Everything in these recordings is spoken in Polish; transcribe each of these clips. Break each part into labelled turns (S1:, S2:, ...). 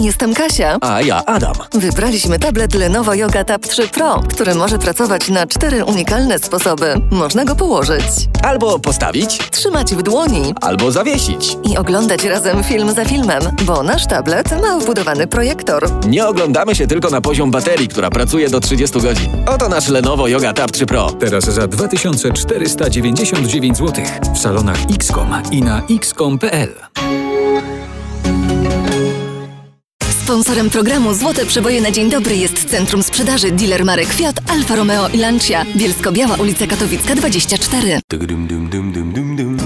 S1: Jestem Kasia.
S2: A ja Adam.
S1: Wybraliśmy tablet Lenovo Yoga Tab 3 Pro, który może pracować na cztery unikalne sposoby. Można go położyć,
S2: Albo postawić,
S1: trzymać w dłoni
S2: albo zawiesić.
S1: i oglądać razem film za filmem, bo nasz tablet ma wbudowany projektor.
S2: Nie oglądamy się tylko na poziom baterii, która pracuje do 30 godzin. Oto nasz Lenovo Yoga Tab 3 Pro.
S3: Teraz za 2499 zł w salonach XCOM i na xcom.pl.
S1: Sponsorem programu Złote Przeboje na Dzień Dobry jest Centrum Sprzedaży dealer marek Fiat, Alfa Romeo i Lancia. Bielsko-Biała, ulica Katowicka 24.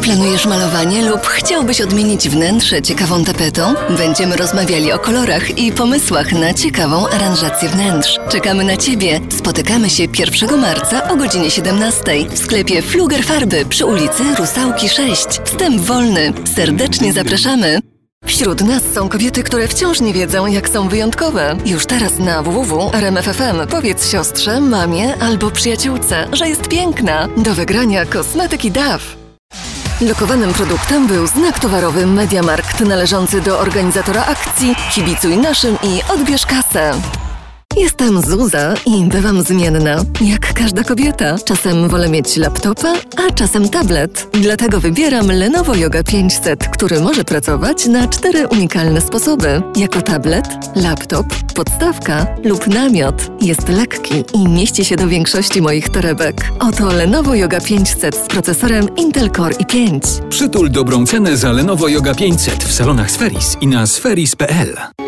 S1: Planujesz malowanie lub chciałbyś odmienić wnętrze ciekawą tapetą? Będziemy rozmawiali o kolorach i pomysłach na ciekawą aranżację wnętrz. Czekamy na Ciebie. Spotykamy się 1 marca o godzinie 17 w sklepie Fluger Farby przy ulicy Rusałki 6. Wstęp wolny. Serdecznie zapraszamy. Wśród nas są kobiety, które wciąż nie wiedzą, jak są wyjątkowe. Już teraz na www.rmf.fm powiedz siostrze, mamie albo przyjaciółce, że jest piękna. Do wygrania kosmetyki DAW. Lokowanym produktem był znak towarowy Mediamarkt należący do organizatora akcji Kibicuj naszym i odbierz kasę. Jestem Zuza i bywam zmienna, jak każda kobieta. Czasem wolę mieć laptopa, a czasem tablet. Dlatego wybieram Lenovo Yoga 500, który może pracować na cztery unikalne sposoby. Jako tablet, laptop, podstawka lub namiot. Jest lekki i mieści się do większości moich torebek. Oto Lenovo Yoga 500 z procesorem Intel Core i5.
S3: Przytul dobrą cenę za Lenovo Yoga 500 w salonach Sferis i na sferis.pl.